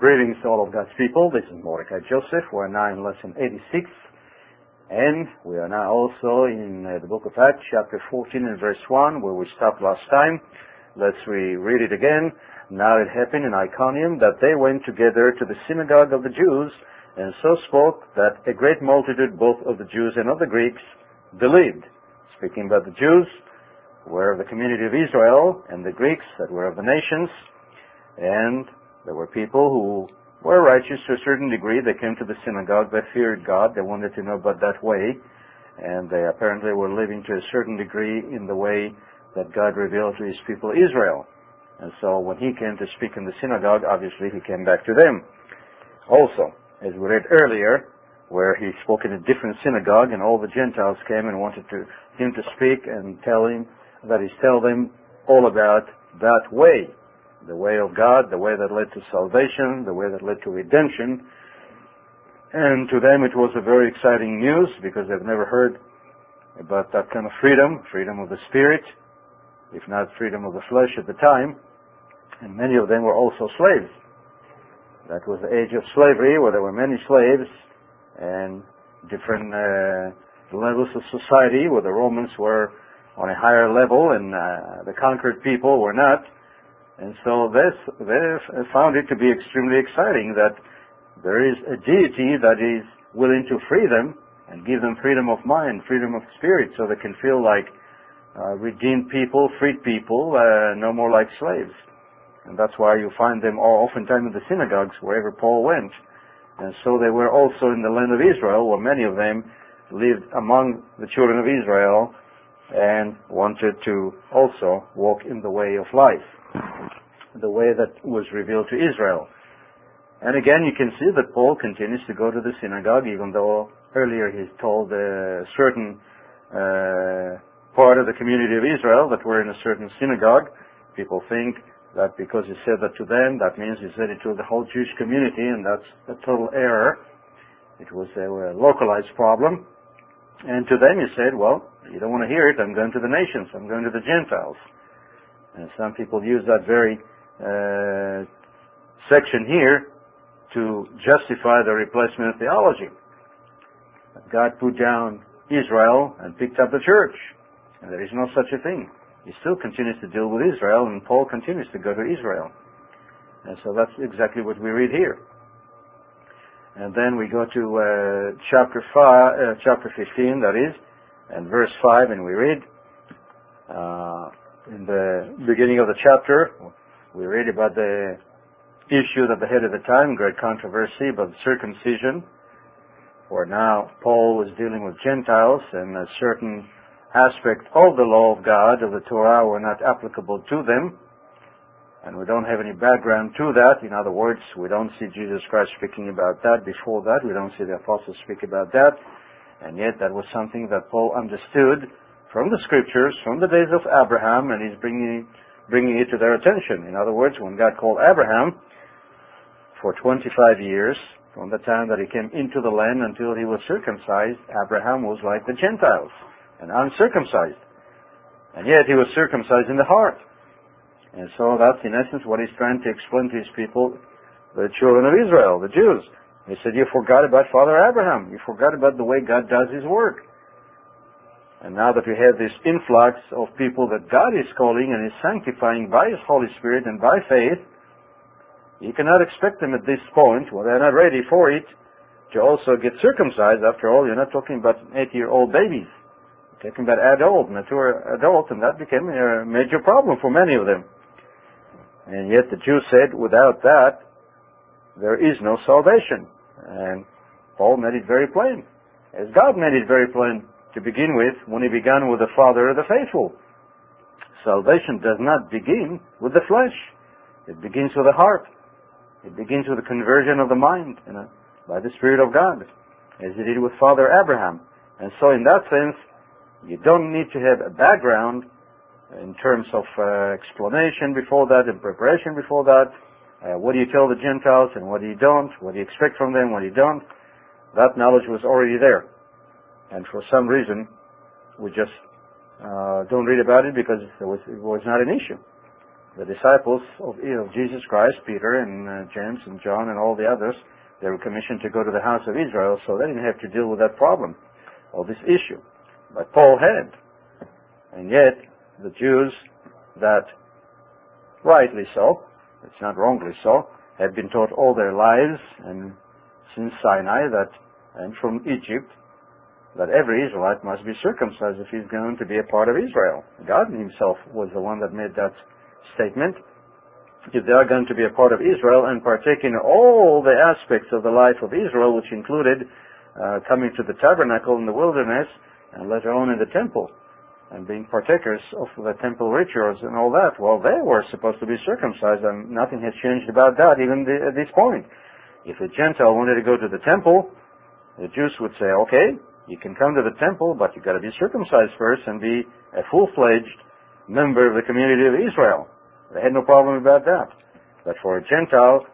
Greetings to all of God's people. This is Mordecai Joseph. We're now in lesson 86. And we are now also in uh, the book of Acts, chapter 14 and verse 1, where we stopped last time. Let's reread it again. Now it happened in Iconium that they went together to the synagogue of the Jews, and so spoke that a great multitude both of the Jews and of the Greeks believed. Speaking about the Jews, were of the community of Israel, and the Greeks that were of the nations, and there were people who were righteous to a certain degree. They came to the synagogue. They feared God. They wanted to know about that way. And they apparently were living to a certain degree in the way that God revealed to his people Israel. And so when he came to speak in the synagogue, obviously he came back to them. Also, as we read earlier, where he spoke in a different synagogue and all the Gentiles came and wanted to, him to speak and tell him that he tell them all about that way the way of God, the way that led to salvation, the way that led to redemption. And to them it was a very exciting news because they've never heard about that kind of freedom, freedom of the spirit, if not freedom of the flesh at the time. And many of them were also slaves. That was the age of slavery where there were many slaves and different uh, levels of society where the Romans were on a higher level and uh, the conquered people were not. And so this, they found it to be extremely exciting that there is a deity that is willing to free them and give them freedom of mind, freedom of spirit, so they can feel like uh, redeemed people, freed people, uh, no more like slaves. And that's why you find them all oftentimes in the synagogues wherever Paul went. And so they were also in the land of Israel, where many of them lived among the children of Israel and wanted to also walk in the way of life the way that was revealed to Israel. And again, you can see that Paul continues to go to the synagogue, even though earlier he's told a certain uh, part of the community of Israel that were in a certain synagogue. People think that because he said that to them, that means he said it to the whole Jewish community, and that's a total error. It was a localized problem. And to them he said, well, you don't want to hear it, I'm going to the nations, I'm going to the Gentiles. And some people use that very uh, section here to justify the replacement theology. God put down Israel and picked up the church. And there is no such a thing. He still continues to deal with Israel, and Paul continues to go to Israel. And so that's exactly what we read here. And then we go to uh, chapter five, uh, chapter 15, that is, and verse 5, and we read, uh, in the beginning of the chapter, we read about the issue that they had at the time, great controversy about circumcision, where now Paul was dealing with Gentiles and a certain aspect of the law of God, of the Torah, were not applicable to them. And we don't have any background to that. In other words, we don't see Jesus Christ speaking about that before that. We don't see the apostles speak about that. And yet that was something that Paul understood from the scriptures, from the days of Abraham, and he's bringing, bringing it to their attention. In other words, when God called Abraham for 25 years, from the time that he came into the land until he was circumcised, Abraham was like the Gentiles and uncircumcised. And yet he was circumcised in the heart. And so that's in essence what he's trying to explain to his people, the children of Israel, the Jews. He said, you forgot about Father Abraham. You forgot about the way God does his work. And now that we have this influx of people that God is calling and is sanctifying by His Holy Spirit and by faith, you cannot expect them at this point, well, they're not ready for it, to also get circumcised. After all, you're not talking about eight-year-old babies. You're talking about adult, mature adult, and that became a major problem for many of them. And yet the Jews said, without that, there is no salvation. And Paul made it very plain, as God made it very plain to begin with when he began with the Father of the faithful. Salvation does not begin with the flesh. It begins with the heart. It begins with the conversion of the mind you know, by the Spirit of God, as it did with Father Abraham. And so in that sense, you don't need to have a background in terms of uh, explanation before that and preparation before that. Uh, what do you tell the Gentiles and what do you don't? What do you expect from them? What do you don't? That knowledge was already there. And for some reason, we just uh, don't read about it because it was, it was not an issue. the disciples of, of Jesus Christ, Peter and uh, James and John and all the others, they were commissioned to go to the house of Israel, so they didn't have to deal with that problem or this issue. But Paul had. And yet, the Jews that rightly so, it's not wrongly so, have been taught all their lives and since Sinai that and from Egypt that every Israelite must be circumcised if he's going to be a part of Israel. God himself was the one that made that statement. If they are going to be a part of Israel and partake in all the aspects of the life of Israel, which included uh, coming to the tabernacle in the wilderness and later on in the temple and being partakers of the temple rituals and all that, well, they were supposed to be circumcised and nothing has changed about that even the, at this point. If a Gentile wanted to go to the temple, the Jews would say, okay, you can come to the temple, but you've got to be circumcised first and be a full-fledged member of the community of Israel. They had no problem about that. But for a Gentile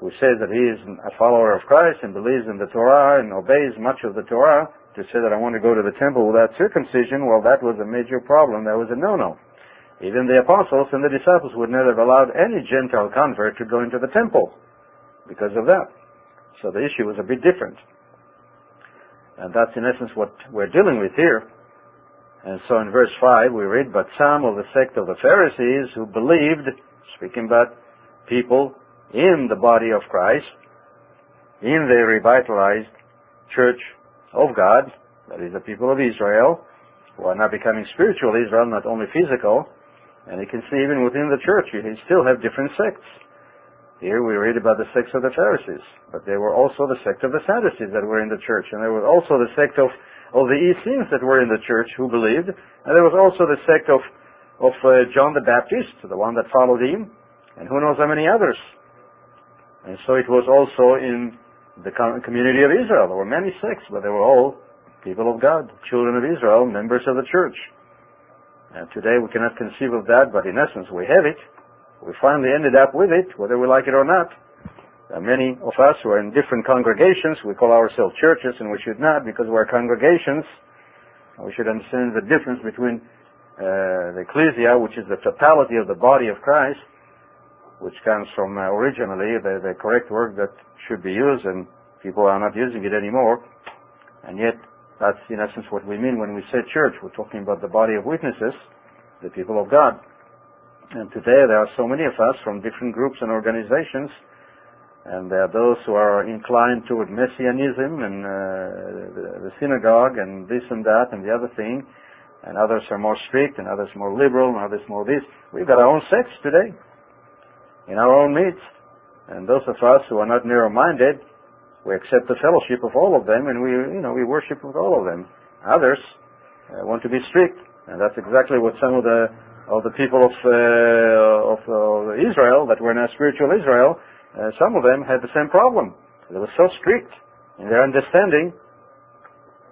who says that he is a follower of Christ and believes in the Torah and obeys much of the Torah, to say that I want to go to the temple without circumcision, well, that was a major problem. That was a no-no. Even the apostles and the disciples would not have allowed any Gentile convert to go into the temple because of that. So the issue was a bit different. And that's in essence what we're dealing with here. And so in verse 5 we read, But some of the sect of the Pharisees who believed, speaking about people in the body of Christ, in the revitalized church of God, that is the people of Israel, who are now becoming spiritual Israel, not only physical, and you can see even within the church, you still have different sects. Here we read about the sect of the Pharisees, but there were also the sect of the Sadducees that were in the church, and there was also the sect of, of the Essenes that were in the church who believed, and there was also the sect of, of uh, John the Baptist, the one that followed him, and who knows how many others. And so it was also in the community of Israel. There were many sects, but they were all people of God, children of Israel, members of the church. And today we cannot conceive of that, but in essence we have it. We finally ended up with it, whether we like it or not. Are many of us who are in different congregations. We call ourselves churches, and we should not because we're congregations. We should understand the difference between uh, the ecclesia, which is the totality of the body of Christ, which comes from uh, originally the, the correct word that should be used, and people are not using it anymore. And yet, that's in essence what we mean when we say church. We're talking about the body of witnesses, the people of God. And today there are so many of us from different groups and organizations, and there are those who are inclined toward messianism and uh, the, synagogue and this and that and the other thing, and others are more strict and others more liberal and others more this. We've got our own sects today in our own midst. And those of us who are not narrow-minded, we accept the fellowship of all of them and we, you know, we worship with all of them. Others uh, want to be strict, and that's exactly what some of the of the people of, uh, of Israel that were now spiritual Israel, uh, some of them had the same problem. They were so strict in their understanding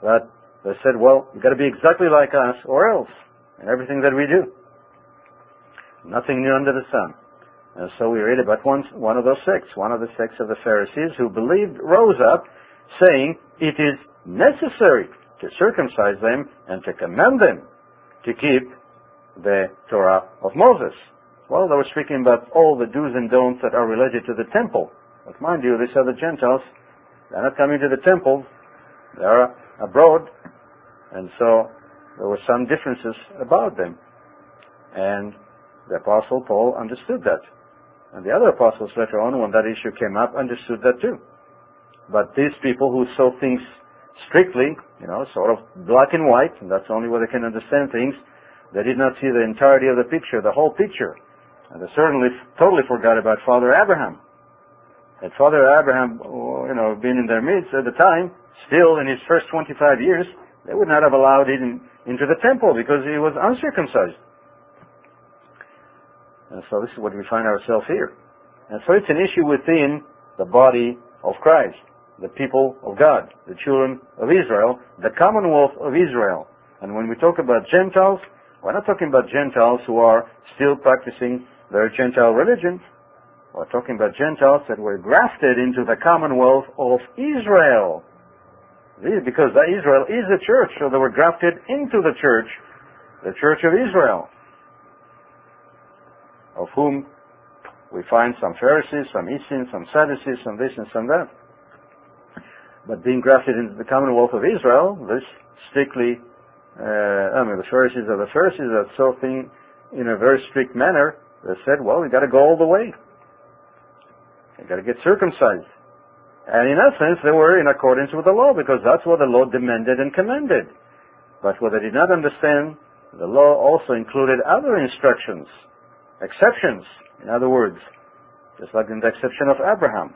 that they said, well, you've got to be exactly like us or else in everything that we do. Nothing new under the sun. And so we read about one, one of those sects, one of the sects of the Pharisees who believed rose up saying, it is necessary to circumcise them and to command them to keep the Torah of Moses. Well, they were speaking about all the do's and don'ts that are related to the temple. But mind you, these are the Gentiles. They're not coming to the temple. They are abroad. And so there were some differences about them. And the Apostle Paul understood that. And the other apostles later on, when that issue came up, understood that too. But these people who saw things strictly, you know, sort of black and white, and that's the only way they can understand things, they did not see the entirety of the picture, the whole picture. And they certainly totally forgot about Father Abraham. Had Father Abraham, oh, you know, been in their midst at the time, still in his first 25 years, they would not have allowed him into the temple because he was uncircumcised. And so this is what we find ourselves here. And so it's an issue within the body of Christ, the people of God, the children of Israel, the commonwealth of Israel. And when we talk about Gentiles, we're not talking about Gentiles who are still practicing their Gentile religion. We're talking about Gentiles that were grafted into the commonwealth of Israel. Because Israel is the church, so they were grafted into the church, the church of Israel. of whom we find some Pharisees, some Essenes, some Sadducees, some this and some that. But being grafted into the commonwealth of Israel, this strictly, I mean, the Pharisees are the Pharisees that saw things in a very strict manner. They said, well, we got to go all the way. You got to get circumcised. And in sense, they were in accordance with the law because that's what the law demanded and commanded. But what they did not understand, the law also included other instructions, exceptions, in other words, just like in the exception of Abraham.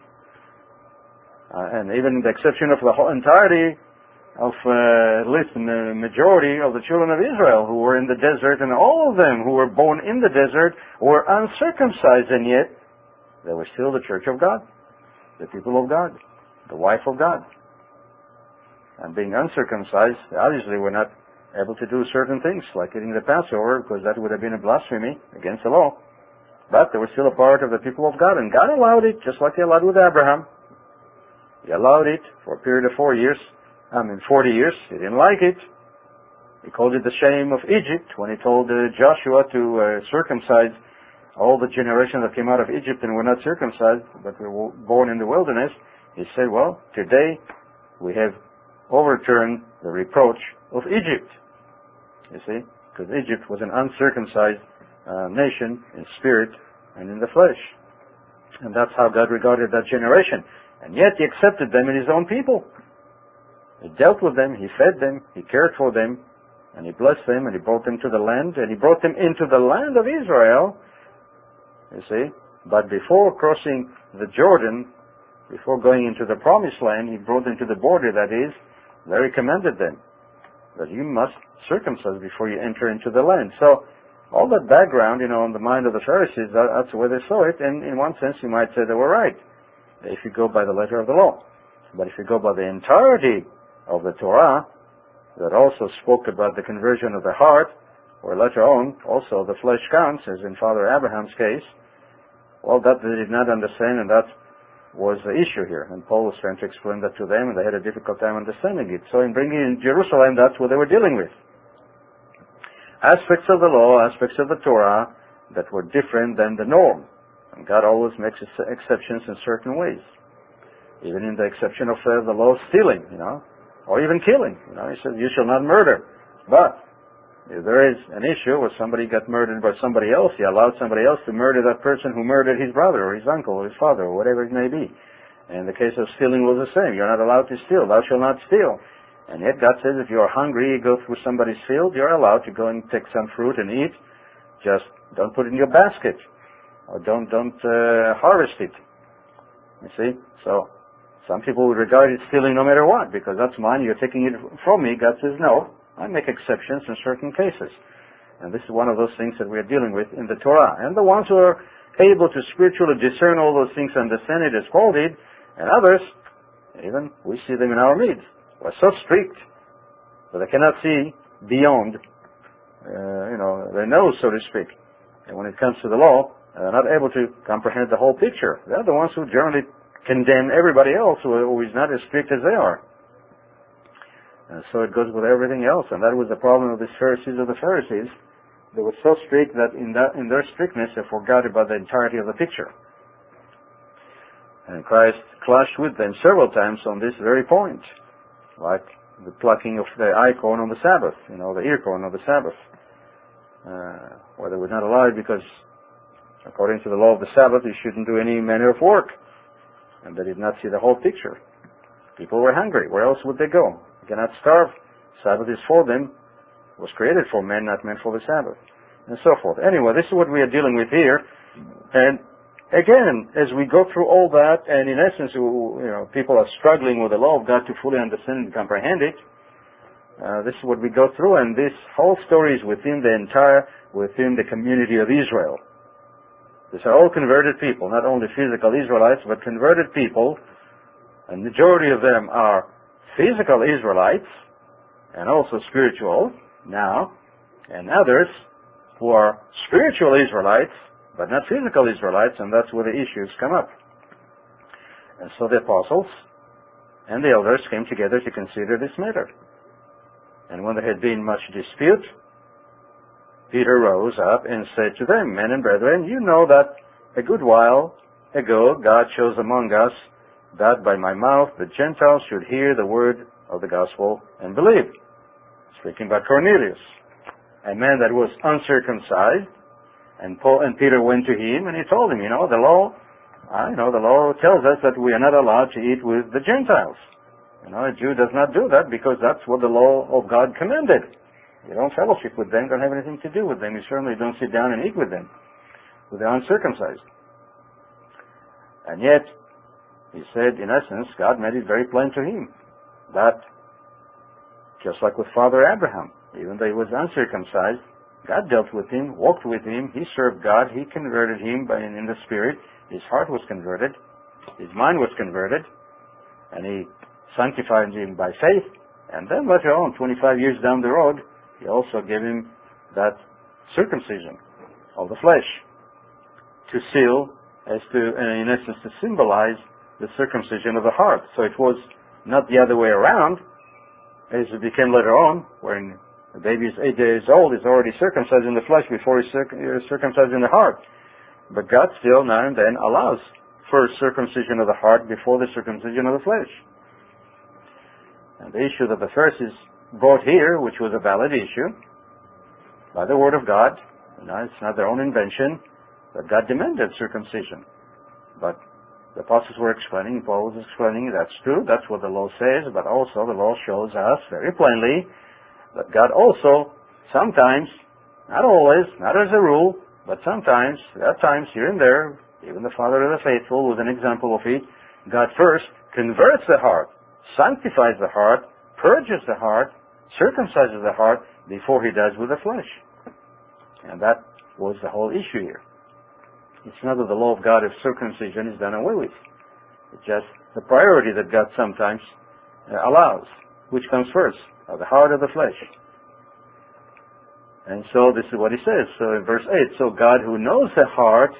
Uh, and even the exception of the whole entirety of uh, least the majority of the children of Israel who were in the desert, and all of them who were born in the desert were uncircumcised, and yet they were still the church of God, the people of God, the wife of God. And being uncircumcised, obviously we're not able to do certain things, like eating the Passover, because that would have been a blasphemy against the law. But they were still a part of the people of God, and God allowed it, just like He allowed with Abraham. He allowed it for a period of four years. I mean, 40 years. He didn't like it. He called it the shame of Egypt when he told uh, Joshua to uh, circumcise all the generation that came out of Egypt and were not circumcised, but were born in the wilderness. He said, well, today we have overturned the reproach of Egypt. You see? Because Egypt was an uncircumcised uh, nation in spirit and in the flesh. And that's how God regarded that generation. And yet he accepted them in his own people. He dealt with them, he fed them, he cared for them, and he blessed them, and he brought them to the land, and he brought them into the land of Israel, you see. But before crossing the Jordan, before going into the promised land, he brought them to the border, that is, there he commanded them that you must circumcise before you enter into the land. So all that background, you know, in the mind of the Pharisees, that, that's the way they saw it, and in one sense you might say they were right, if you go by the letter of the law. But if you go by the entirety of the Torah, that also spoke about the conversion of the heart, or later on, also the flesh counts, as in Father Abraham's case, well, that they did not understand, and that was the issue here. And Paul was trying to explain that to them, and they had a difficult time understanding it. So in bringing in Jerusalem, that's what they were dealing with aspects of the law, aspects of the Torah that were different than the norm. And God always makes exceptions in certain ways. Even in the exception of uh, the law of stealing, you know, or even killing. You know, he says, you shall not murder. But if there is an issue where somebody got murdered by somebody else, he allowed somebody else to murder that person who murdered his brother or his uncle or his father or whatever it may be. And the case of stealing was the same. You're not allowed to steal. Thou shalt not steal. And yet God says if you're hungry, you go through somebody's field, you're allowed to go and take some fruit and eat. Just don't put it in your basket. Or don't, don't uh, harvest it. You see? So, some people would regard it stealing no matter what, because that's mine, you're taking it from me. God says, no, I make exceptions in certain cases. And this is one of those things that we are dealing with in the Torah. And the ones who are able to spiritually discern all those things, and understand it as Paul did, and others, even we see them in our midst were so strict that they cannot see beyond, uh, you know, their nose, so to speak. And when it comes to the law, they're not able to comprehend the whole picture. They're the ones who generally condemn everybody else who is not as strict as they are. And so it goes with everything else. And that was the problem of the Pharisees of the Pharisees. They were so strict that in, that, in their strictness they forgot about the entirety of the picture. And Christ clashed with them several times on this very point like the plucking of the corn on the Sabbath, you know, the ear corn on the Sabbath, uh, where they would not allowed because, according to the law of the Sabbath, you shouldn't do any manner of work. And they did not see the whole picture. People were hungry. Where else would they go? They cannot starve. Sabbath is for them. It was created for men, not meant for the Sabbath. And so forth. Anyway, this is what we are dealing with here. And again, as we go through all that, and in essence, you know, people are struggling with the law of God to fully understand and comprehend it. Uh, this is what we go through, and this whole story is within the entire, within the community of Israel. These are oh, all converted people, not only physical Israelites, but converted people. A majority of them are physical Israelites, and also spiritual now, and others who are spiritual Israelites, but not physical Israelites, and that's where the issues come up. And so the apostles and the elders came together to consider this matter. And when there had been much dispute, Peter rose up and said to them, Men and brethren, you know that a good while ago God chose among us that by my mouth the Gentiles should hear the word of the gospel and believe. Speaking about Cornelius, a man that was uncircumcised, and Paul and Peter went to him and he told him, you know, the law, I know the law tells us that we are not allowed to eat with the Gentiles. You know, a Jew does not do that because that's what the law of God commanded. You don't fellowship with them, don't have anything to do with them. You certainly don't sit down and eat with them, with the uncircumcised. And yet, he said, in essence, God made it very plain to him that, just like with Father Abraham, even though he was uncircumcised, God dealt with him, walked with him, he served God, he converted him by, in the Spirit, his heart was converted, his mind was converted, and he sanctified him by faith, and then later on, 25 years down the road, he also gave him that circumcision of the flesh to seal, as to, uh, in essence, to symbolize the circumcision of the heart. So it was not the other way around, as it became later on, when the baby is eight days old, is already circumcised in the flesh before he's circumcised in the heart. But God still now and then allows first circumcision of the heart before the circumcision of the flesh. And the issue that the Pharisees brought here, which was a valid issue, by the word of God, know, it's not their own invention, but God demanded circumcision. But the apostles were explaining, Paul was explaining, that's true, that's what the law says, but also the law shows us very plainly that God also sometimes, not always, not as a rule, but sometimes, are times here and there, even the Father of the faithful was an example of it, God first converts the heart, sanctifies the heart, purges the heart, circumcises the heart before he does with the flesh. And that was the whole issue here. It's not that the law of God of circumcision is done away with. It's just the priority that God sometimes uh, allows. Which comes first? The heart or the flesh? And so this is what he says. So in verse 8, so God who knows the heart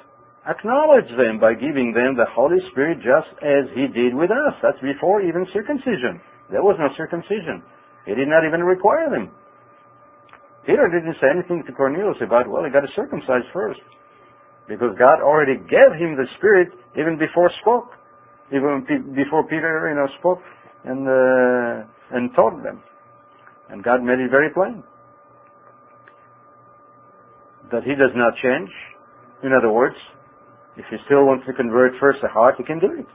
acknowledged them by giving them the Holy Spirit just as he did with us. That's before even circumcision. There was no circumcision. He did not even require them. Peter didn't say anything to Cornelius about, well, he got to circumcise first. Because God already gave him the Spirit even before spoke. Even before Peter, you know, spoke and, uh, and taught them. And God made it very plain. That he does not change. In other words, if he still wants to convert first the heart, he can do it.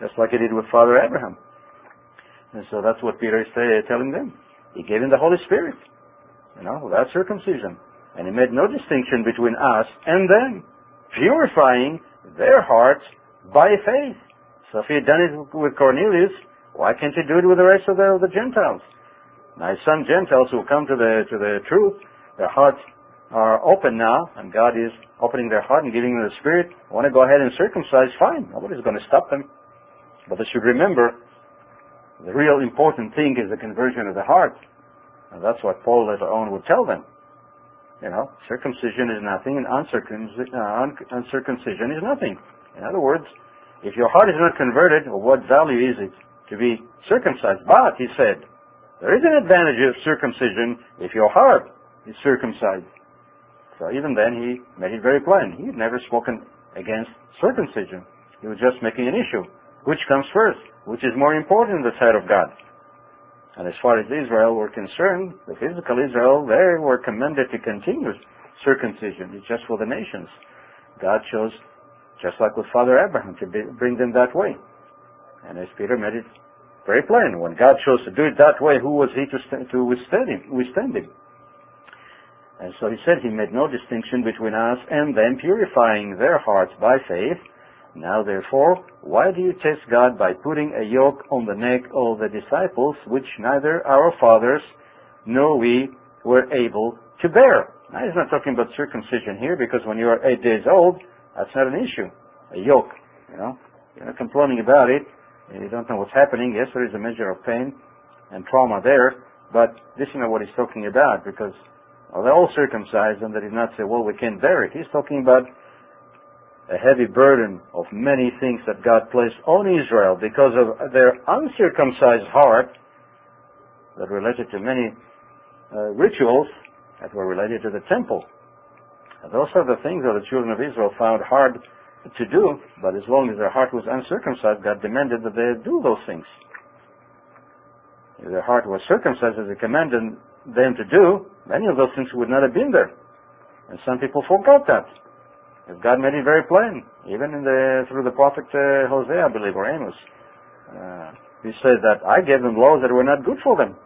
Just like he did with Father Abraham. And so that's what Peter is telling them. He gave him the Holy Spirit, you know, without circumcision. And he made no distinction between us and them, purifying their hearts by faith. So if he had done it with Cornelius, why can't he do it with the rest of the, of the Gentiles? Now, some Gentiles who come to the, to the truth, their hearts are open now, and God is opening their heart and giving them the Spirit, want to go ahead and circumcise, fine. Nobody's going to stop them. But they should remember the real important thing is the conversion of the heart. And that's what Paul later on would tell them. You know, circumcision is nothing and uncircumcision, uh, uncircumcision is nothing. In other words, if your heart is not converted, well, what value is it to be circumcised? But, he said, there is an advantage of circumcision if your heart is circumcised. So even then, he made it very plain. He had never spoken against circumcision. He was just making an issue. Which comes first? Which is more important in the sight of God? And as far as Israel were concerned, the physical Israel, they were commanded to continue circumcision. It's just for the nations. God chose, just like with Father Abraham, to be, bring them that way. And as Peter made it very plain, when God chose to do it that way, who was he to, st- to withstand him? Withstand him? And so he said he made no distinction between us and them, purifying their hearts by faith now therefore, why do you test God by putting a yoke on the neck of the disciples, which neither our fathers nor we were able to bear? Now he's not talking about circumcision here, because when you are eight days old, that's not an issue. A yoke, you know. You're not complaining about it. You don't know what's happening. Yes, there is a measure of pain and trauma there, but this is not what he's talking about, because well, they're all circumcised, and they did not say, well, we can't bear it. He's talking about a heavy burden of many things that God placed on Israel because of their uncircumcised heart that related to many uh, rituals that were related to the temple. And those are the things that the children of Israel found hard to do, but as long as their heart was uncircumcised, God demanded that they do those things. If their heart was circumcised as He commanded them to do, many of those things would not have been there. And some people forgot that. If God made it very plain, even in the through the prophet uh, Hosea, I believe, or Amos. Uh, he said that I gave them laws that were not good for them,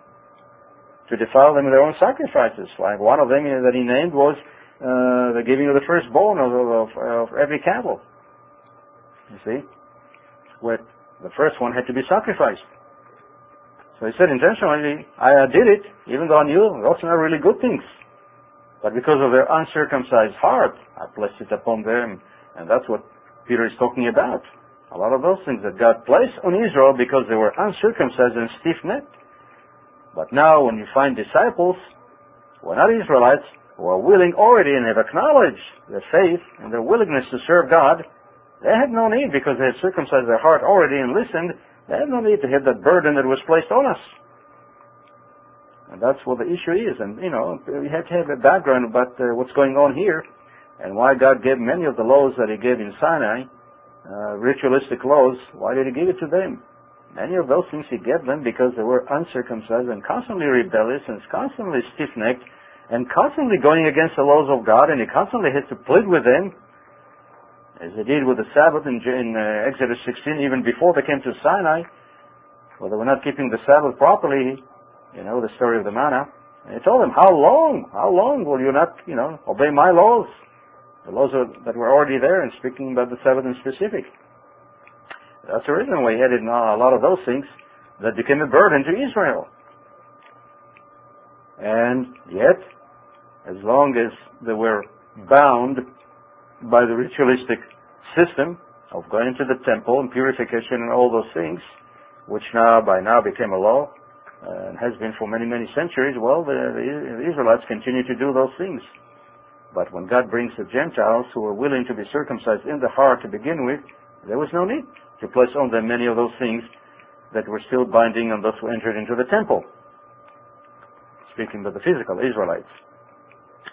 to defile them with their own sacrifices. Like one of them that he named was uh, the giving of the firstborn of, of, of every cattle. You see, where the first one had to be sacrificed. So he said intentionally, I did it, even though I knew those are not really good things. But because of their uncircumcised heart, I placed it upon them. And that's what Peter is talking about. A lot of those things that God placed on Israel because they were uncircumcised and stiff-necked. But now when you find disciples who are not Israelites, who are willing already and have acknowledged their faith and their willingness to serve God, they had no need because they had circumcised their heart already and listened. They had no need to have that burden that was placed on us. And that's what the issue is. And, you know, we have to have a background about uh, what's going on here and why God gave many of the laws that He gave in Sinai, uh, ritualistic laws. Why did He give it to them? Many of those things He gave them because they were uncircumcised and constantly rebellious and constantly stiff-necked and constantly going against the laws of God and He constantly had to plead with them as He did with the Sabbath in, in uh, Exodus 16 even before they came to Sinai where they were not keeping the Sabbath properly you know, the story of the manna. And he told them, how long, how long will you not, you know, obey my laws? The laws that were already there and speaking about the Sabbath in specific. That's the reason why he added a lot of those things that became a burden to Israel. And yet, as long as they were bound by the ritualistic system of going to the temple and purification and all those things, which now by now became a law, and has been for many, many centuries, well, the, the Israelites continue to do those things. But when God brings the Gentiles who are willing to be circumcised in the heart to begin with, there was no need to place on them many of those things that were still binding on those who entered into the temple. Speaking of the physical Israelites.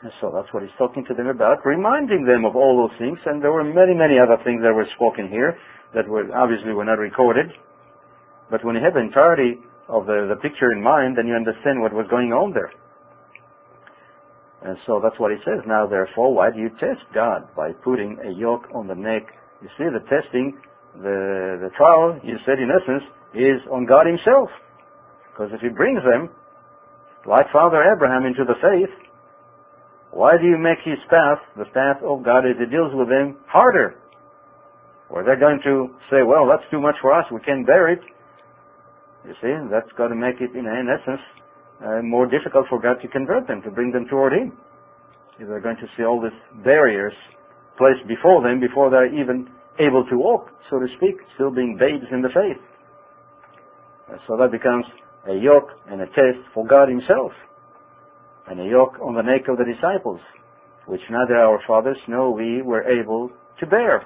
And so that's what he's talking to them about, reminding them of all those things, and there were many, many other things that were spoken here that were obviously were not recorded. But when you have the entirety of the, the picture in mind, then you understand what was going on there. And so that's what he says. Now, therefore, why do you test God by putting a yoke on the neck? You see, the testing, the, the trial, you said in essence, is on God himself. Because if he brings them, like Father Abraham, into the faith, why do you make his path, the path of God as he deals with them, harder? Or they're going to say, well, that's too much for us, we can't bear it. You see, that's got to make it, in, in essence, uh, more difficult for God to convert them, to bring them toward Him. If they're going to see all these barriers placed before them before they're even able to walk, so to speak, still being babes in the faith. So that becomes a yoke and a test for God Himself, and a yoke on the neck of the disciples, which neither our fathers nor we were able to bear.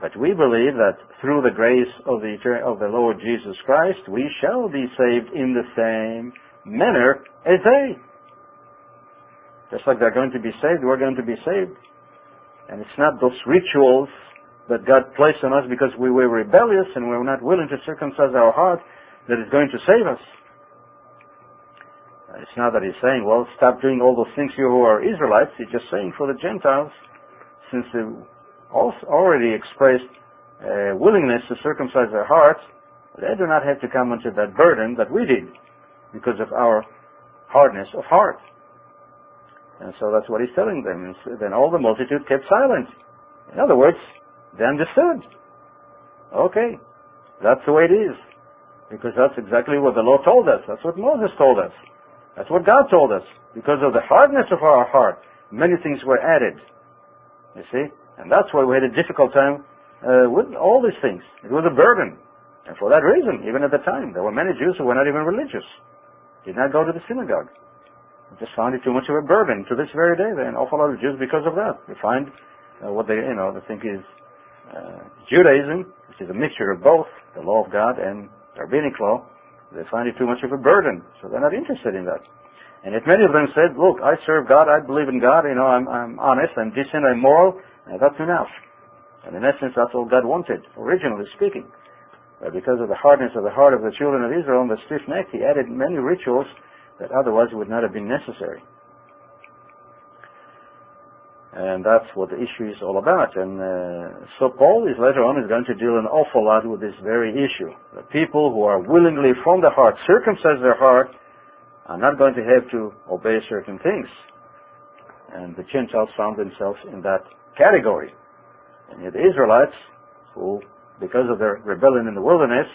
But we believe that through the grace of the, of the Lord Jesus Christ, we shall be saved in the same manner as they. Just like they're going to be saved, we're going to be saved. And it's not those rituals that God placed on us because we were rebellious and we were not willing to circumcise our heart that is going to save us. It's not that he's saying, well, stop doing all those things you who are Israelites. He's just saying for the Gentiles, since they also already expressed uh, willingness to circumcise their hearts, they do not have to come under that burden that we did because of our hardness of heart. And so that's what he's telling them. And then all the multitude kept silent. In other words, they understood. Okay, that's the way it is. Because that's exactly what the law told us. That's what Moses told us. That's what God told us. Because of the hardness of our heart, many things were added. You see? And that's why we had a difficult time uh, with all these things. It was a burden. And for that reason, even at the time, there were many Jews who were not even religious, did not go to the synagogue. They just found it too much of a burden. To this very day, there are an awful lot of Jews because of that. They find uh, what they, you know, they think is uh, Judaism, which is a mixture of both the law of God and the rabbinic law. They find it too much of a burden, so they're not interested in that. And if many of them said, look, I serve God, I believe in God, you know, I'm, I'm honest, I'm decent, I'm moral, uh, that's enough. And in essence, that's all God wanted, originally speaking. But because of the hardness of the heart of the children of Israel and the stiff neck, he added many rituals that otherwise would not have been necessary. And that's what the issue is all about. And uh, so Paul is later on is going to deal an awful lot with this very issue. The people who are willingly from the heart, circumcise their heart, are not going to have to obey certain things. And the Gentiles found themselves in that category. And yet the Israelites, who, because of their rebellion in the wilderness,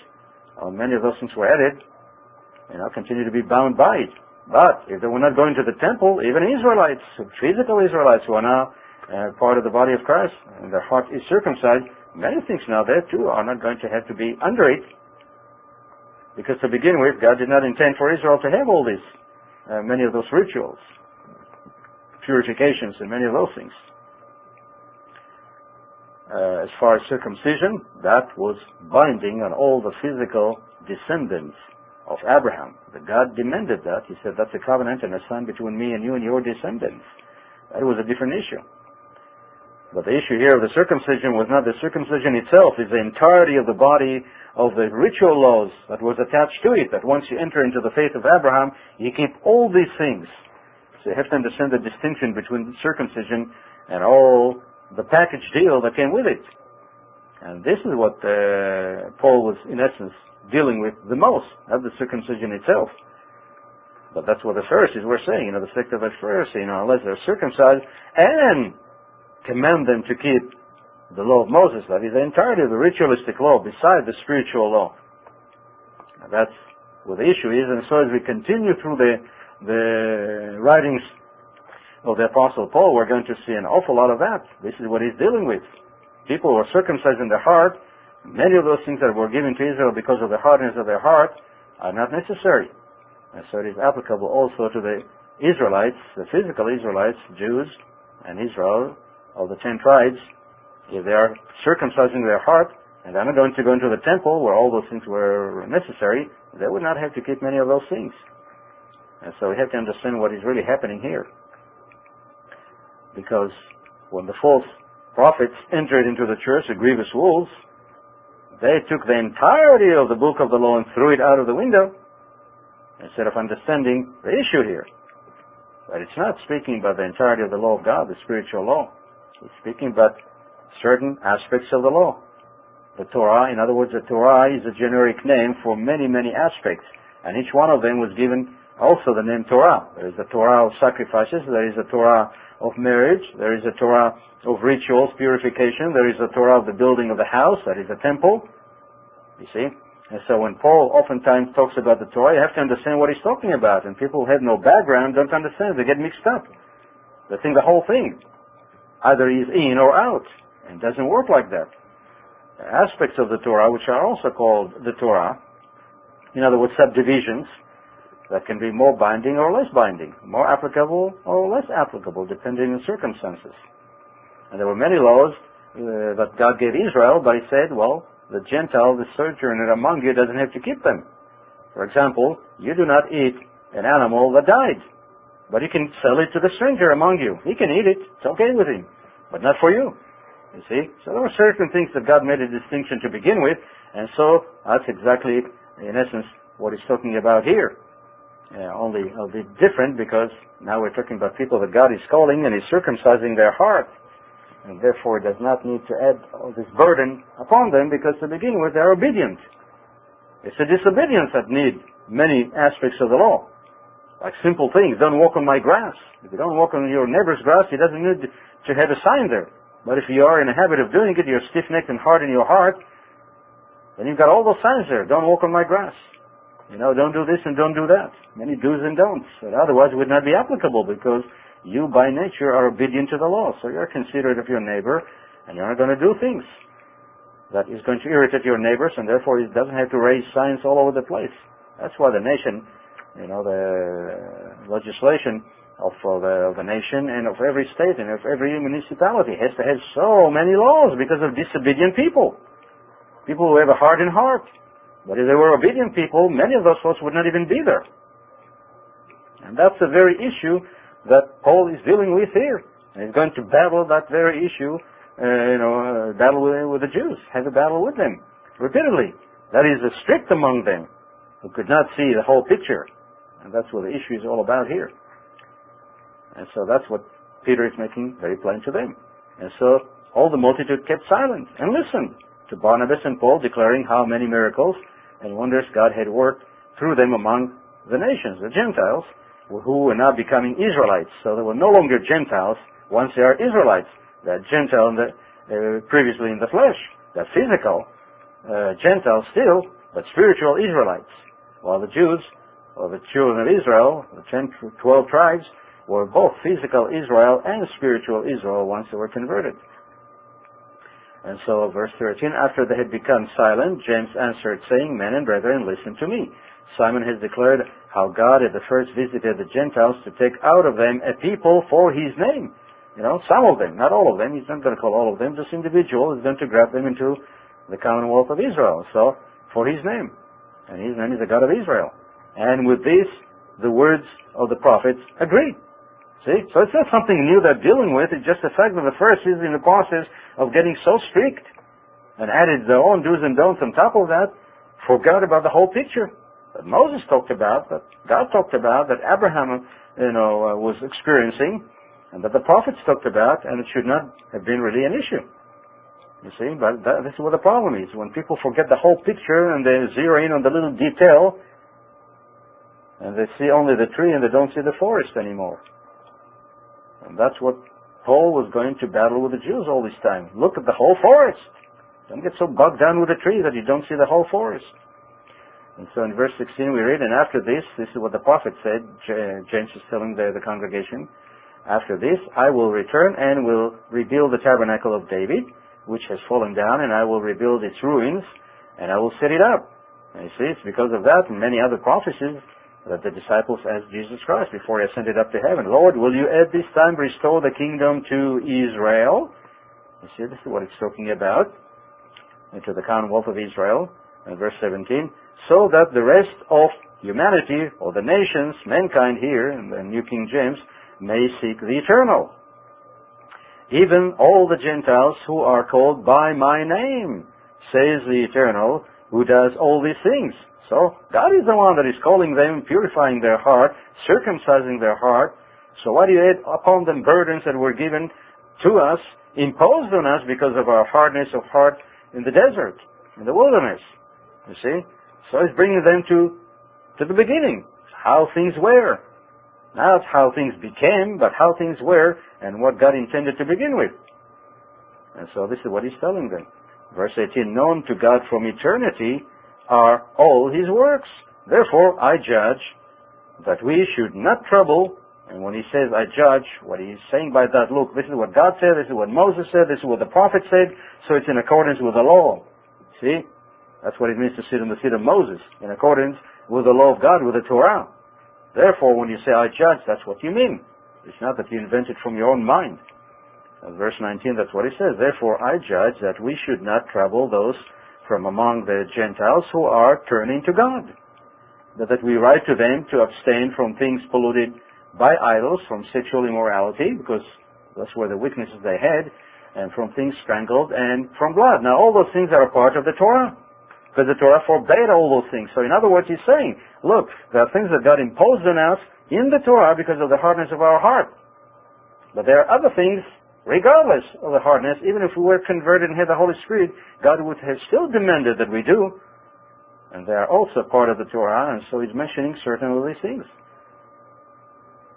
uh, many of those things were added, you know, continue to be bound by it. But if they were not going to the temple, even Israelites, physical Israelites who are now uh, part of the body of Christ, and their heart is circumcised, many things now there too are not going to have to be under it. Because to begin with, God did not intend for Israel to have all these, uh, many of those rituals, purifications, and many of those things. Uh, as far as circumcision, that was binding on all the physical descendants of Abraham. The God demanded that. He said, that's a covenant and a sign between me and you and your descendants. That was a different issue. But the issue here of the circumcision was not the circumcision itself, it's the entirety of the body of the ritual laws that was attached to it, that once you enter into the faith of Abraham, you keep all these things. So you have to understand the distinction between circumcision and all the package deal that came with it. And this is what uh, Paul was, in essence, dealing with the most, not the circumcision itself. But that's what the Pharisees were saying, you know, the sect of the Pharisee, you know, unless they're circumcised and command them to keep the law of Moses, that is the entirety of the ritualistic law beside the spiritual law. Now that's what the issue is, and so as we continue through the, the writings of the Apostle Paul, we're going to see an awful lot of that. This is what he's dealing with. People who are circumcised in their heart Many of those things that were given to Israel because of the hardness of their heart are not necessary. And so it is applicable also to the Israelites, the physical Israelites, Jews, and Israel of the ten tribes. If they are circumcising their heart, and they're not going to go into the temple where all those things were necessary, they would not have to keep many of those things. And so we have to understand what is really happening here. Because when the false prophets entered into the church, the grievous wolves, they took the entirety of the book of the law and threw it out of the window instead of understanding the issue here. But it's not speaking about the entirety of the law of God, the spiritual law. It's speaking about certain aspects of the law. The Torah, in other words, the Torah is a generic name for many, many aspects. And each one of them was given also the name Torah. There is the Torah of sacrifices, there is the Torah of marriage, there is a Torah of rituals, purification, there is a Torah of the building of the house, that is a temple. You see? And so when Paul oftentimes talks about the Torah, you have to understand what he's talking about. And people who have no background don't understand. They get mixed up. They think the whole thing either is in or out. And doesn't work like that. Aspects of the Torah, which are also called the Torah, in other words, subdivisions, that can be more binding or less binding, more applicable or less applicable, depending on circumstances. And there were many laws uh, that God gave Israel, but He said, well, the Gentile, the sojourner among you, doesn't have to keep them. For example, you do not eat an animal that died, but you can sell it to the stranger among you. He can eat it; it's okay with him, but not for you. You see, so there were certain things that God made a distinction to begin with, and so that's exactly, in essence, what He's talking about here uh, only a bit different because now we're talking about people that God is calling and is circumcising their heart. And therefore does not need to add all this burden upon them because to begin with they're obedient. It's the disobedience that need many aspects of the law. Like simple things, don't walk on my grass. If you don't walk on your neighbor's grass, he doesn't need to have a sign there. But if you are in a habit of doing it, you're stiff-necked and hard in your heart, then you've got all those signs there. Don't walk on my grass. You know, don't do this and don't do that. Many do's and don'ts. Otherwise it would not be applicable because you by nature are obedient to the law. So you're considerate of your neighbor and you're not going to do things that is going to irritate your neighbors and therefore it doesn't have to raise signs all over the place. That's why the nation, you know, the legislation of, uh, the, of the nation and of every state and of every municipality has to have so many laws because of disobedient people. People who have a hardened heart. But if they were obedient people, many of those folks would not even be there. And that's the very issue that Paul is dealing with here. He's going to battle that very issue, uh, you know, uh, battle with, with the Jews, have a battle with them repeatedly. That is, the strict among them who could not see the whole picture. And that's what the issue is all about here. And so that's what Peter is making very plain to them. And so all the multitude kept silent and listened to Barnabas and Paul declaring how many miracles and wonders God had worked through them among the nations, the Gentiles, who were now becoming Israelites. So they were no longer Gentiles once they are Israelites. They're Gentile in the, uh, previously in the flesh. They're physical uh, still, but spiritual Israelites. While the Jews, or the children of Israel, the 10, 12 tribes, were both physical Israel and spiritual Israel once they were converted. And so, verse 13, after they had become silent, James answered, saying, Men and brethren, listen to me. Simon has declared how God had the first visited the Gentiles to take out of them a people for his name. You know, some of them, not all of them. He's not going to call all of them, just individuals. He's going to grab them into the commonwealth of Israel. So, for his name. And his name is the God of Israel. And with this, the words of the prophets agree. See? So it's not something new they're dealing with. It's just the fact that the Pharisees in the process of getting so strict and added their own do's and don'ts on top of that, forgot about the whole picture that Moses talked about, that God talked about, that Abraham, you know, uh, was experiencing, and that the prophets talked about, and it should not have been really an issue. You see, but that, this is what the problem is. When people forget the whole picture and they zero in on the little detail, and they see only the tree and they don't see the forest anymore. And that's what Paul was going to battle with the Jews all this time. Look at the whole forest. Don't get so bogged down with a tree that you don't see the whole forest. And so in verse 16 we read, and after this, this is what the prophet said, James is telling the, the congregation, after this I will return and will rebuild the tabernacle of David, which has fallen down, and I will rebuild its ruins, and I will set it up. And you see, it's because of that and many other prophecies that the disciples asked Jesus Christ before he ascended up to heaven, Lord, will you at this time restore the kingdom to Israel? You see, this is what it's talking about, to the commonwealth of Israel, in verse 17, so that the rest of humanity, or the nations, mankind here, in the New King James, may seek the eternal. Even all the Gentiles who are called by my name, says the eternal, who does all these things. So God is the one that is calling them, purifying their heart, circumcising their heart. So why do you add upon them burdens that were given to us, imposed on us because of our hardness of heart in the desert, in the wilderness? You see? So he's bringing them to, to the beginning, how things were. Not how things became, but how things were and what God intended to begin with. And so this is what he's telling them. Verse 18, known to God from eternity are all his works. Therefore, I judge that we should not trouble. And when he says, I judge, what he's saying by that, look, this is what God said, this is what Moses said, this is what the prophet said, so it's in accordance with the law. See? That's what it means to sit in the seat of Moses, in accordance with the law of God, with the Torah. Therefore, when you say, I judge, that's what you mean. It's not that you invent it from your own mind. verse 19, that's what he says. Therefore, I judge that we should not trouble those from among the Gentiles who are turning to God. That, we write to them to abstain from things polluted by idols, from sexual immorality, because that's where the weaknesses they had, and from things strangled, and from blood. Now, all those things are a part of the Torah. Because the Torah forbade all those things. So in other words, he's saying, look, there are things that God imposed on us in the Torah because of the hardness of our heart. But there are other things regardless of the hardness, even if we were converted and had the Holy Spirit, God would have still demanded that we do. And they are also part of the Torah, and so he's mentioning certain of these things.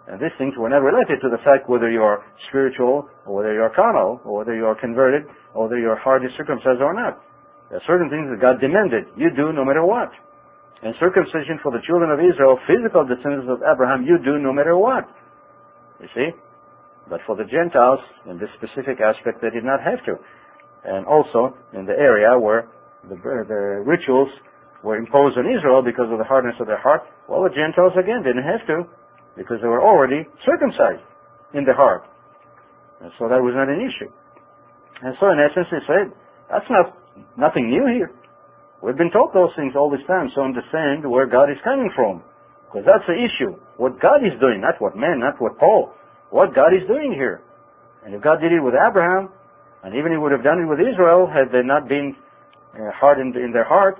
And these things were not related to the fact whether you are spiritual, or whether you are carnal, or whether you are converted, or whether you're is circumcised or not. There are certain things that God demanded you do no matter what. And circumcision for the children of Israel, physical descendants of Abraham, you do no matter what. You see? But for the Gentiles, in this specific aspect, they did not have to. And also, in the area where the, the rituals were imposed on Israel because of the hardness of their heart, well, the Gentiles again didn't have to, because they were already circumcised in the heart. And so that was not an issue. And so in essence, they said, that's not nothing new here. We've been taught those things all this time, so understand where God is coming from. Because that's the issue. What God is doing, not what man, not what Paul. What God is doing here. And if God did it with Abraham, and even he would have done it with Israel had they not been uh, hardened in their heart,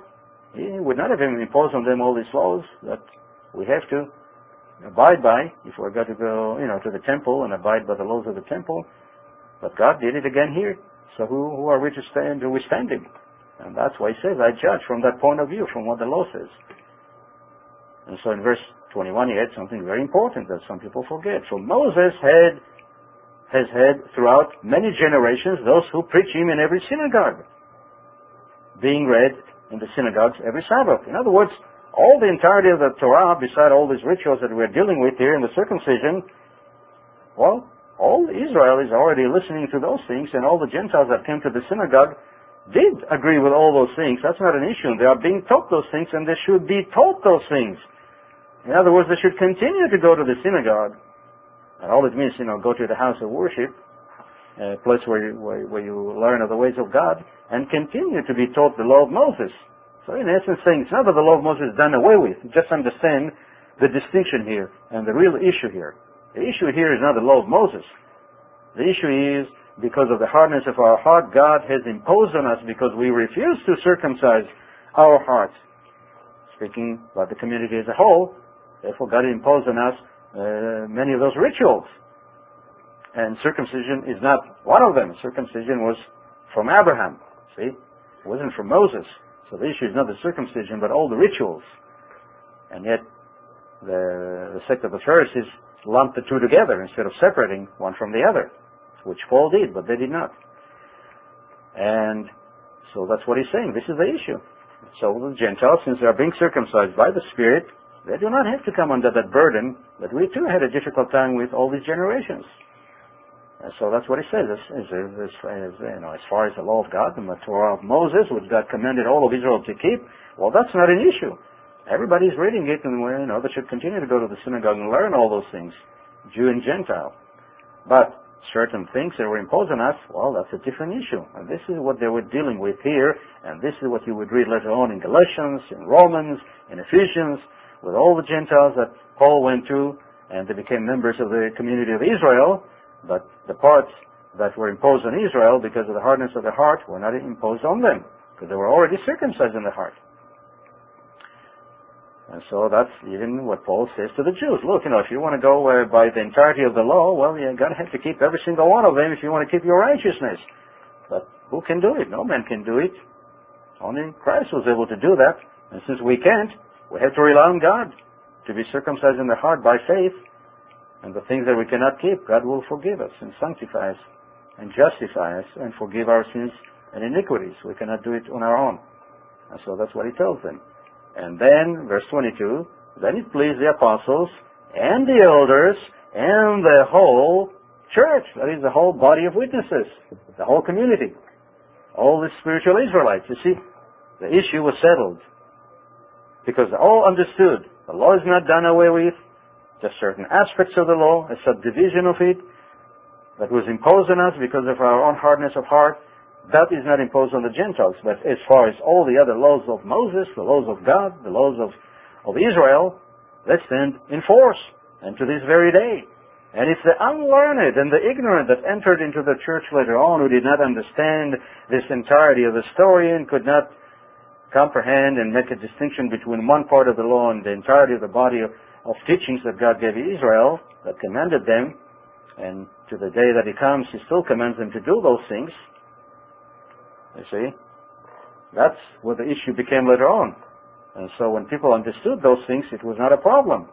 he would not have even imposed on them all these laws that we have to abide by if we're going to go, you know, to the temple and abide by the laws of the temple. But God did it again here. So who, who are we to stand, to withstand him? And that's why he says, I judge from that point of view, from what the law says. And so in verse 21 he had something very important that some people forget. So Moses had, has had throughout many generations those who preach him in every synagogue, being read in the synagogues every Sabbath. In other words, all the entirety of the Torah, beside all these rituals that we're dealing with here in the circumcision, well, all Israel is already listening to those things, and all the Gentiles that came to the synagogue did agree with all those things. That's not an issue. They are being taught those things, and they should be taught those things. In other words, they should continue to go to the synagogue. And all it means, you know, go to the house of worship, a place where you, where, where you learn of the ways of God, and continue to be taught the law of Moses. So in essence saying, it's not that the law of Moses is done away with. Just understand the distinction here and the real issue here. The issue here is not the law of Moses. The issue is because of the hardness of our heart, God has imposed on us because we refuse to circumcise our hearts. Speaking about the community as a whole, therefore God imposed on us uh, many of those rituals. And circumcision is not one of them. Circumcision was from Abraham. See? It wasn't from Moses. So the issue is not the circumcision, but all the rituals. And yet, the, the sect of the Pharisees lump the two together instead of separating one from the other, which Paul did, but they did not. And so that's what he's saying. This is the issue. So the Gentiles, since they are being circumcised by the Spirit, they do not have to come under that burden that we too had a difficult time with all these generations. And so that's what he says. As, as, as, you know, as far as the law of God the Torah of Moses, which God commanded all of Israel to keep, well, that's not an issue. Everybody's reading it, and you know they should continue to go to the synagogue and learn all those things, Jew and Gentile. But certain things that were imposed on us, well, that's a different issue. And this is what they were dealing with here, and this is what you would read later on in Galatians, in Romans, in Ephesians, with all the Gentiles that Paul went to, and they became members of the community of Israel, but the parts that were imposed on Israel because of the hardness of the heart were not imposed on them, because they were already circumcised in the heart. And so that's even what Paul says to the Jews. Look, you know, if you want to go uh, by the entirety of the law, well, you're going to have to keep every single one of them if you want to keep your righteousness. But who can do it? No man can do it. Only Christ was able to do that. And since we can't, we have to rely on God to be circumcised in the heart by faith. And the things that we cannot keep, God will forgive us and sanctify us and justify us and forgive our sins and iniquities. We cannot do it on our own. And so that's what he tells them. And then, verse 22, then it pleased the apostles and the elders and the whole church, that is the whole body of witnesses, the whole community, all the spiritual Israelites. You see, the issue was settled because all understood the law is not done away with, just certain aspects of the law, a subdivision of it that was imposed on us because of our own hardness of heart, that is not imposed on the Gentiles. But as far as all the other laws of Moses, the laws of God, the laws of, of Israel, they stand in force, and to this very day. And it's the unlearned and the ignorant that entered into the church later on who did not understand this entirety of the story and could not comprehend and make a distinction between one part of the law and the entirety of the body of, of teachings that God gave Israel, that commanded them, and to the day that He comes, He still commands them to do those things. You see? That's where the issue became later on. And so when people understood those things, it was not a problem.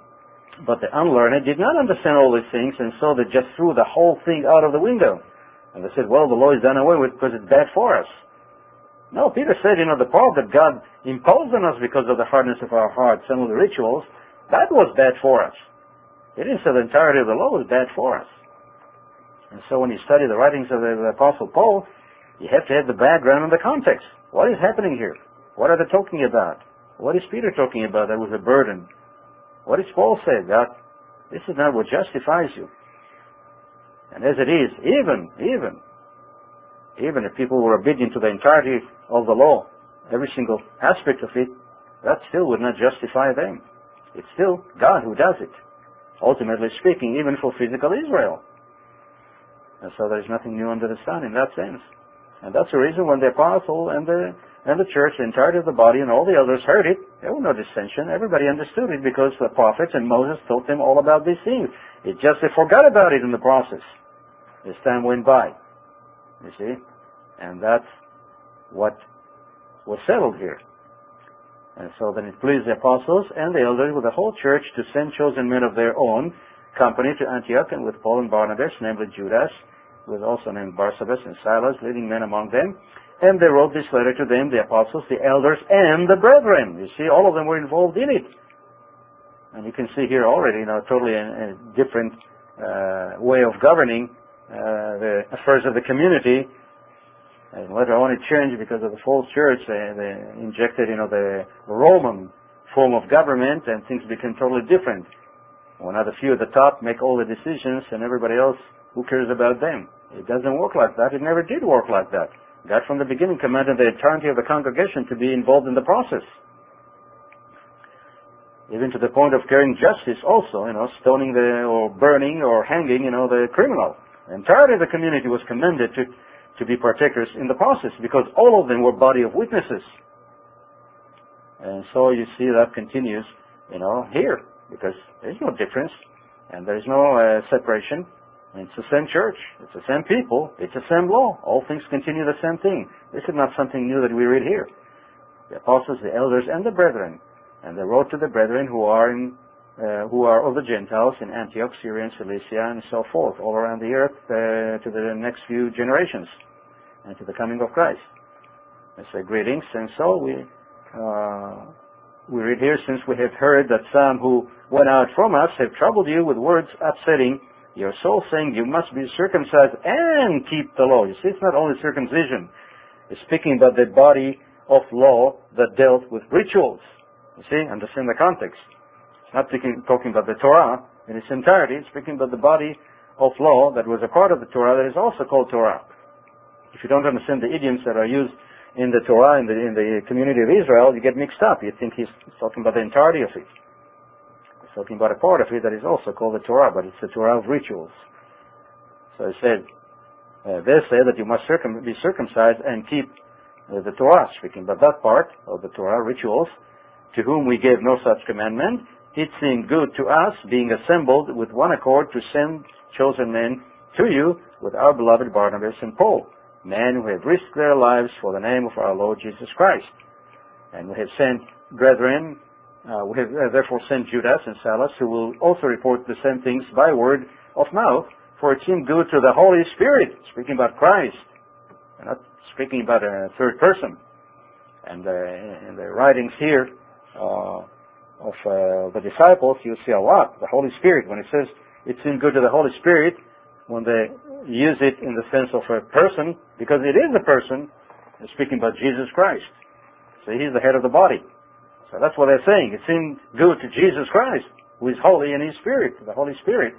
But the unlearned did not understand all these things, and so they just threw the whole thing out of the window. And they said, well, the law is done away with because it's bad for us. No, Peter said, you know, the part that God imposed on us because of the hardness of our heart, some of the rituals, that was bad for us. He didn't say the entirety of the law was bad for us. And so when you study the writings of the, the Apostle Paul, you have to have the background and the context. What is happening here? What are they talking about? What is Peter talking about that was a burden? What does Paul say? God, this is not what justifies you. And as it is, even, even, even if people were obedient to the entirety of the law, every single aspect of it, that still would not justify them. It's still God who does it. Ultimately speaking, even for physical Israel. And so there's nothing new under the sun in that sense. And that's the reason when the apostle and the and the church, the entirety of the body, and all the others heard it, there was no dissension. Everybody understood it because the prophets and Moses taught them all about these things. It just they forgot about it in the process. As time went by. You see? And that's what was settled here. And so then it pleased the apostles and the elders with the whole church to send chosen men of their own company to Antioch and with Paul and Barnabas, namely Judas, who was also named Barsabas and Silas, leading men among them, and they wrote this letter to them, the apostles, the elders, and the brethren. You see, all of them were involved in it. And you can see here already, you know, totally a, a different uh, way of governing uh, the affairs of the community. And later on it changed because of the false church. They, they injected, you know, the Roman form of government, and things became totally different. When the few at the top make all the decisions, and everybody else, who cares about them? It doesn't work like that. It never did work like that. God from the beginning commanded the entirety of the congregation to be involved in the process. Even to the point of carrying justice also, you know, stoning the, or burning or hanging, you know, the criminal. The entirety of the community was commanded to, to be partakers in the process because all of them were body of witnesses. And so you see that continues, you know, here because there's no difference and there's no uh, separation it's the same church. It's the same people. It's the same law. All things continue the same thing. This is not something new that we read here. The apostles, the elders, and the brethren. And they wrote to the brethren who are in, who are of the Gentiles in Antioch, Syria, and Cilicia, and so forth, all around the earth uh, to the next few generations and to the coming of Christ. They say greetings, and so we uh, we read here, since we have heard that some who went out from us have troubled you with words upsetting your soul saying you must be circumcised and keep the law. You see, it's not only circumcision. It's speaking about the body of law that dealt with rituals. You see, understand the context. Not talking about the Torah in its entirety. It's speaking about the body of law that was a part of the Torah that is also called Torah. If you don't understand the idioms that are used in the Torah in the, in the community of Israel, you get mixed up. You think he's talking about the entirety of it He's talking about a part of it that is also called the Torah, but it's the Torah of rituals. So it said, uh, they say that you must circum- be circumcised and keep uh, the Torah, speaking about that part of the Torah, rituals, to whom we gave no such commandment. It seemed good to us, being assembled with one accord, to send chosen men to you with our beloved Barnabas and Paul, men who have risked their lives for the name of our Lord Jesus Christ. And we have sent brethren uh, we have uh, therefore sent Judas and Silas, who will also report the same things by word of mouth, for it seemed good to the Holy Spirit, speaking about Christ, not speaking about a third person. And uh, in the writings here uh, of uh, the disciples, you see a lot. The Holy Spirit, when it says it seemed good to the Holy Spirit, when they use it in the sense of a person, because it is a person, speaking about Jesus Christ. So he's the head of the body. So that's what they're saying. It seemed good to Jesus Christ, who is holy in his spirit, the Holy Spirit.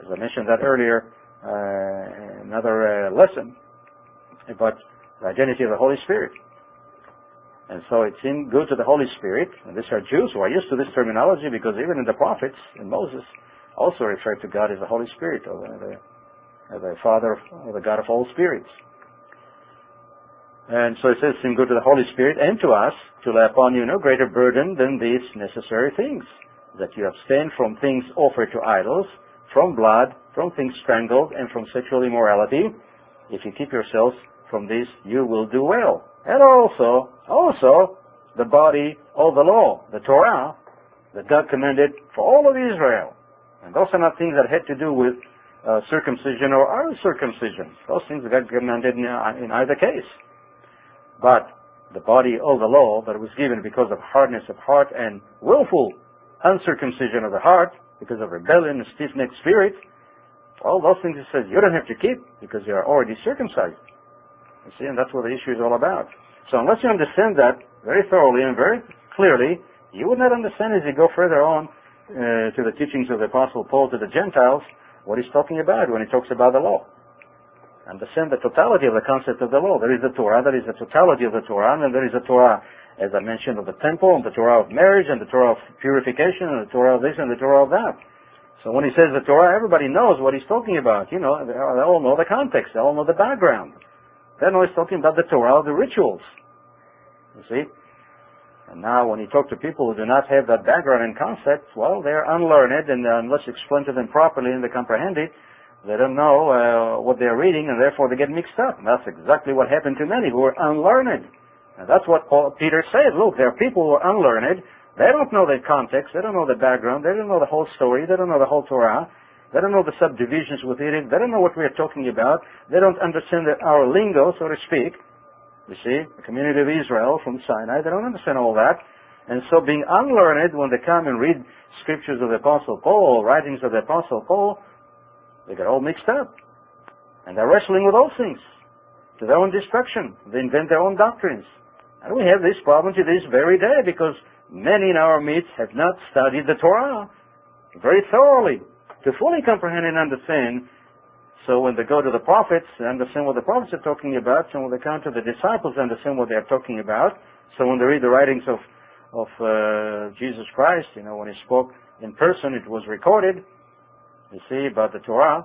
As I mentioned that earlier, uh, another uh, lesson about the identity of the Holy Spirit. And so it seemed good to the Holy Spirit, and these are Jews who are used to this terminology because even in the prophets, in Moses, also referred to God as the Holy Spirit, or the, the Father, or the God of all spirits. And so it says, seem good to the Holy Spirit and to us to lay upon you no greater burden than these necessary things, that you abstain from things offered to idols, from blood, from things strangled, and from sexual immorality. If you keep yourselves from this, you will do well. And also, also, the body of the law, the Torah, that God commanded for all of Israel. And those are not things that had to do with uh, circumcision or uncircumcision. Those things God commanded in, in either case. But the body of the law that was given because of hardness of heart and willful uncircumcision of the heart, because of rebellion and stiff-necked spirit, all those things it says you don't have to keep because you are already circumcised. You see, and that's what the issue is all about. So unless you understand that very thoroughly and very clearly, you would not understand as you go further on uh, to the teachings of the Apostle Paul to the Gentiles what he's talking about when he talks about the law understand the totality of the concept of the law. There is the Torah, there is the totality of the Torah, and there is the Torah as I mentioned, of the temple and the Torah of marriage and the Torah of purification and the Torah of this and the Torah of that. So when he says the Torah, everybody knows what he's talking about. You know, they all know the context. They all know the background. Know he's talking about the Torah, the rituals. You see? And now when you talk to people who do not have that background and concept, well, they're unlearned and unless you explain to them properly and they comprehend it, they don't know uh, what they're reading and therefore they get mixed up. And that's exactly what happened to many who are unlearned. And that's what Paul, Peter said. Look, there are people who are unlearned. They don't know the context. They don't know the background. They don't know the whole story. They don't know the whole Torah. They don't know the subdivisions within it. They don't know what we are talking about. They don't understand our lingo, so to speak. You see, the community of Israel from Sinai, they don't understand all that. And so being unlearned, when they come and read scriptures of the Apostle Paul, writings of the Apostle Paul, they get all mixed up. And they're wrestling with those things to their own destruction. They invent their own doctrines. And we have this problem to this very day because many in our midst have not studied the Torah very thoroughly to fully comprehend and understand so when they go to the prophets, they understand what the prophets are talking about. So when they come to the disciples, they understand what they're talking about. So when they read the writings of of uh, Jesus Christ, you know, when he spoke in person, it was recorded. You see about the Torah.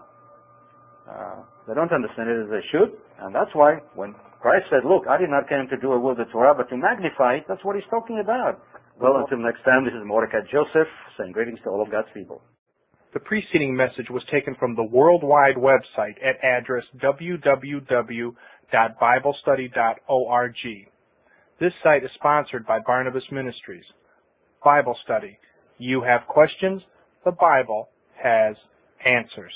Uh, they don't understand it as they should, and that's why when Christ said, "Look, I did not come to do away with the Torah, but to magnify it," that's what he's talking about. Well, until next time, this is Mordecai Joseph saying greetings to all of God's people. The preceding message was taken from the worldwide website at address www.biblestudy.org. This site is sponsored by Barnabas Ministries. Bible Study. You have questions, the Bible has answers.